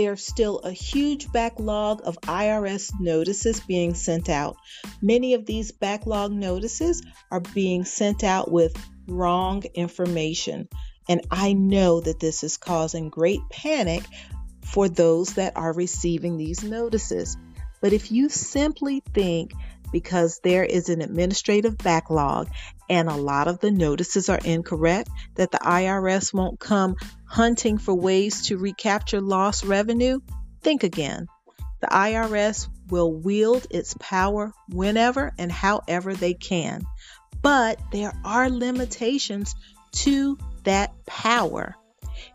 There's still a huge backlog of IRS notices being sent out. Many of these backlog notices are being sent out with wrong information. And I know that this is causing great panic for those that are receiving these notices. But if you simply think because there is an administrative backlog and a lot of the notices are incorrect, that the IRS won't come hunting for ways to recapture lost revenue, think again. The IRS will wield its power whenever and however they can, but there are limitations to that power.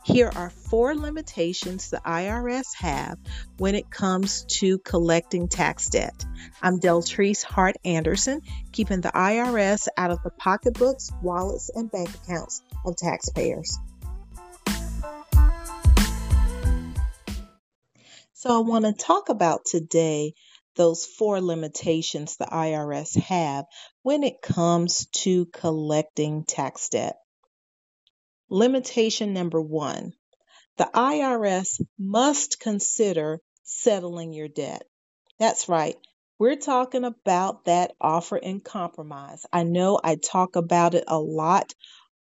Here are four limitations the IRS have when it comes to collecting tax debt. I'm Deltrice Hart Anderson, keeping the IRS out of the pocketbooks, wallets, and bank accounts of taxpayers. So, I want to talk about today those four limitations the IRS have when it comes to collecting tax debt. Limitation number one the IRS must consider settling your debt. That's right. We're talking about that offer in compromise. I know I talk about it a lot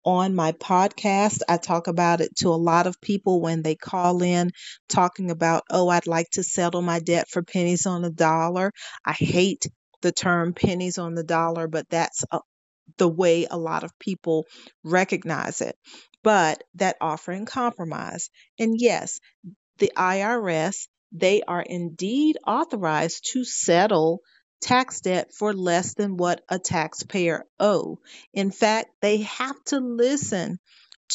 on my podcast. I talk about it to a lot of people when they call in talking about, oh, I'd like to settle my debt for pennies on the dollar. I hate the term pennies on the dollar, but that's a, the way a lot of people recognize it but that offer in compromise. And yes, the IRS, they are indeed authorized to settle tax debt for less than what a taxpayer owe. In fact, they have to listen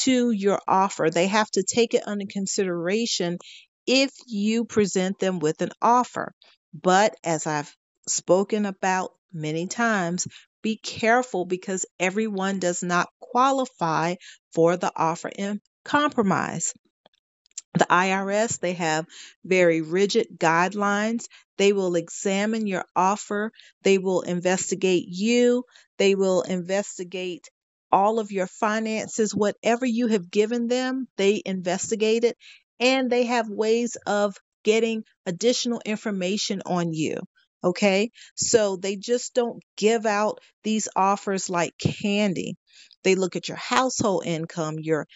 to your offer. They have to take it under consideration if you present them with an offer. But as I've spoken about many times, be careful because everyone does not qualify for the offer in compromise. The IRS, they have very rigid guidelines. They will examine your offer. They will investigate you. They will investigate all of your finances. Whatever you have given them, they investigate it. And they have ways of getting additional information on you. Okay. So they just don't give out these offers like candy. They look at your household income, your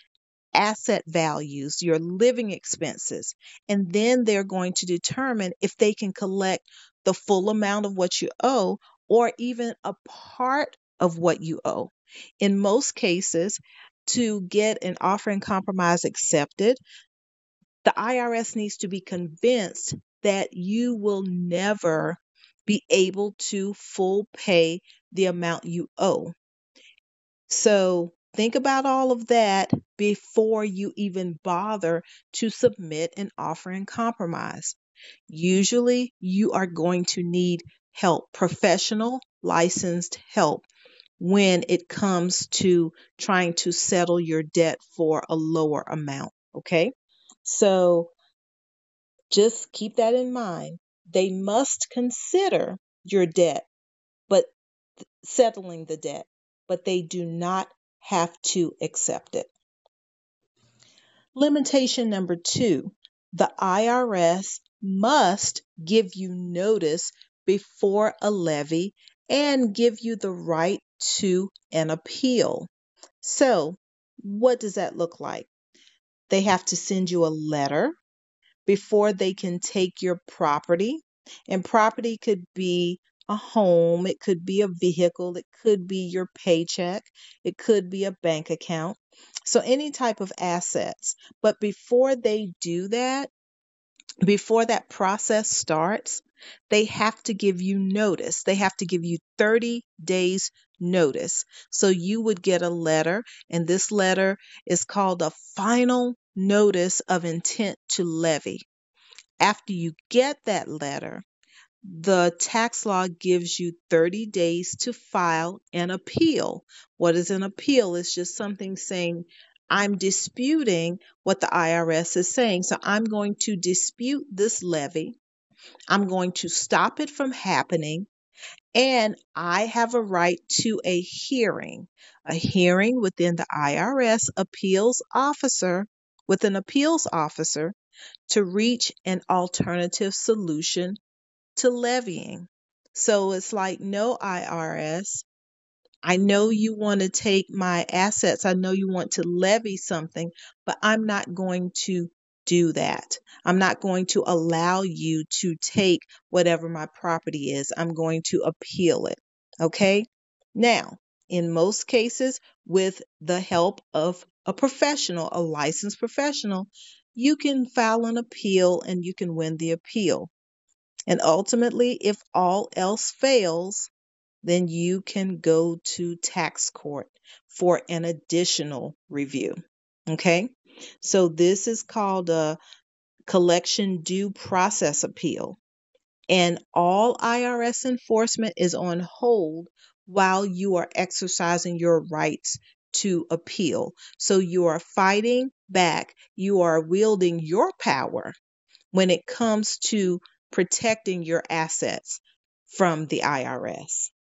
asset values, your living expenses, and then they're going to determine if they can collect the full amount of what you owe or even a part of what you owe. In most cases, to get an offer in compromise accepted, the IRS needs to be convinced that you will never be able to full pay the amount you owe. So think about all of that before you even bother to submit an offer in compromise. Usually, you are going to need help, professional, licensed help, when it comes to trying to settle your debt for a lower amount. Okay. So just keep that in mind they must consider your debt, but settling the debt, but they do not have to accept it. Limitation number two the IRS must give you notice before a levy and give you the right to an appeal. So, what does that look like? They have to send you a letter before they can take your property. And property could be a home, it could be a vehicle, it could be your paycheck, it could be a bank account. So, any type of assets. But before they do that, before that process starts, they have to give you notice. They have to give you 30 days notice. So you would get a letter, and this letter is called a final notice of intent to levy. After you get that letter, the tax law gives you 30 days to file an appeal. What is an appeal? It's just something saying, I'm disputing what the IRS is saying. So I'm going to dispute this levy. I'm going to stop it from happening. And I have a right to a hearing, a hearing within the IRS appeals officer with an appeals officer to reach an alternative solution to levying. So it's like, no, IRS, I know you want to take my assets. I know you want to levy something, but I'm not going to do that. I'm not going to allow you to take whatever my property is. I'm going to appeal it. Okay. Now, in most cases, with the help of a professional, a licensed professional, you can file an appeal and you can win the appeal. And ultimately, if all else fails, then you can go to tax court for an additional review. Okay. So this is called a collection due process appeal. And all IRS enforcement is on hold while you are exercising your rights to appeal. So you are fighting back, you are wielding your power when it comes to protecting your assets from the IRS.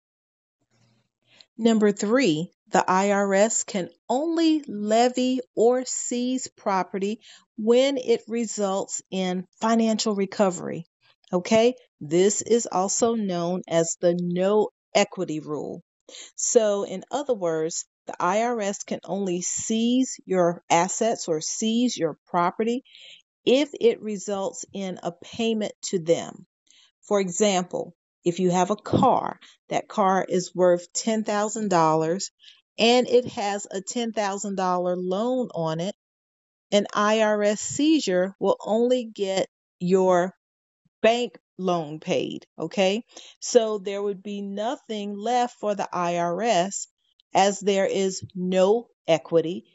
Number three, the IRS can only levy or seize property when it results in financial recovery. Okay, this is also known as the no equity rule. So, in other words, the IRS can only seize your assets or seize your property if it results in a payment to them. For example, if you have a car, that car is worth $10,000 and it has a $10,000 loan on it, an IRS seizure will only get your bank loan paid. Okay. So there would be nothing left for the IRS as there is no equity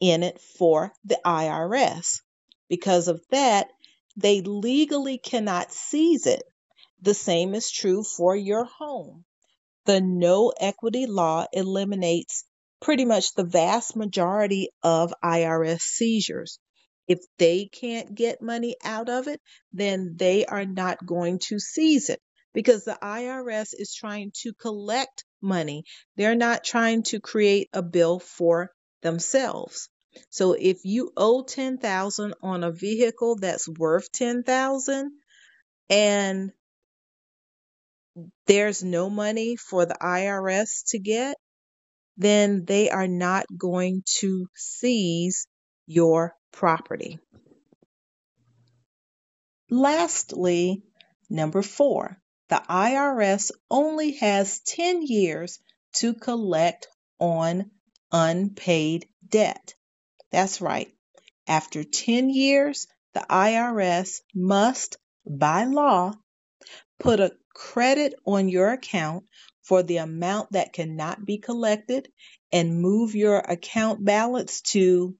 in it for the IRS. Because of that, they legally cannot seize it. The same is true for your home. The no equity law eliminates pretty much the vast majority of IRS seizures. If they can't get money out of it, then they are not going to seize it because the IRS is trying to collect money. They're not trying to create a bill for themselves. So if you owe 10,000 on a vehicle that's worth 10,000 and there's no money for the IRS to get, then they are not going to seize your property. Lastly, number four, the IRS only has 10 years to collect on unpaid debt. That's right. After 10 years, the IRS must, by law, put a credit on your account for the amount that cannot be collected and move your account balance to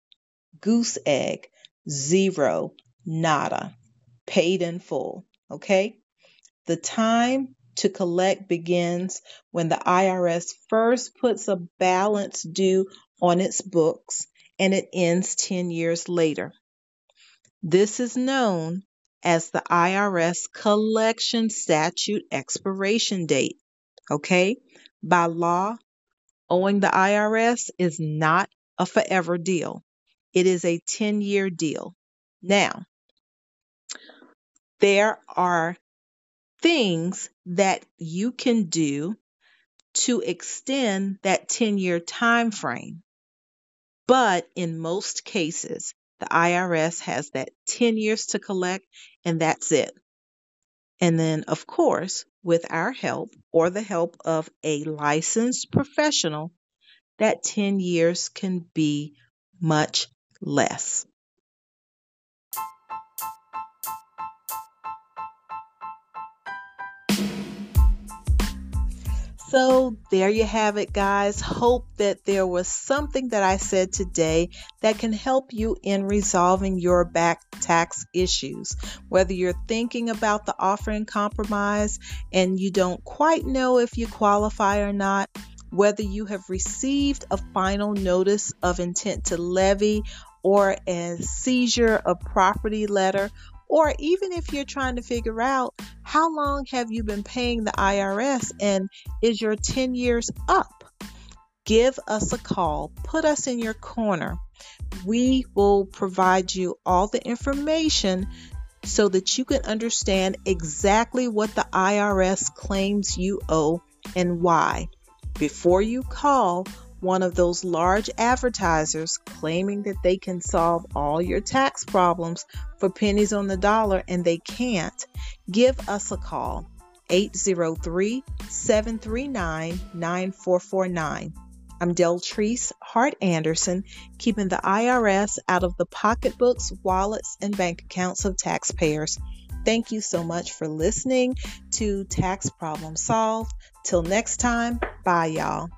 goose egg, zero, nada, paid in full. Okay? The time to collect begins when the IRS first puts a balance due on its books and it ends 10 years later. This is known as the IRS collection statute expiration date. Okay? By law, owing the IRS is not a forever deal. It is a 10 year deal. Now, there are things that you can do to extend that 10 year time frame. But in most cases, the IRS has that 10 years to collect and that's it. And then, of course, with our help or the help of a licensed professional, that 10 years can be much less. So, there you have it, guys. Hope that there was something that I said today that can help you in resolving your back tax issues. Whether you're thinking about the offer in compromise and you don't quite know if you qualify or not, whether you have received a final notice of intent to levy or a seizure of property letter, or even if you're trying to figure out how long have you been paying the IRS and is your 10 years up? Give us a call, put us in your corner. we will provide you all the information so that you can understand exactly what the IRS claims you owe and why. Before you call one of those large advertisers claiming that they can solve all your tax problems for pennies on the dollar and they can't, give us a call 803 739 9449. I'm Deltrice Hart Anderson, keeping the IRS out of the pocketbooks, wallets, and bank accounts of taxpayers. Thank you so much for listening to Tax Problem Solved. Till next time, bye, y'all.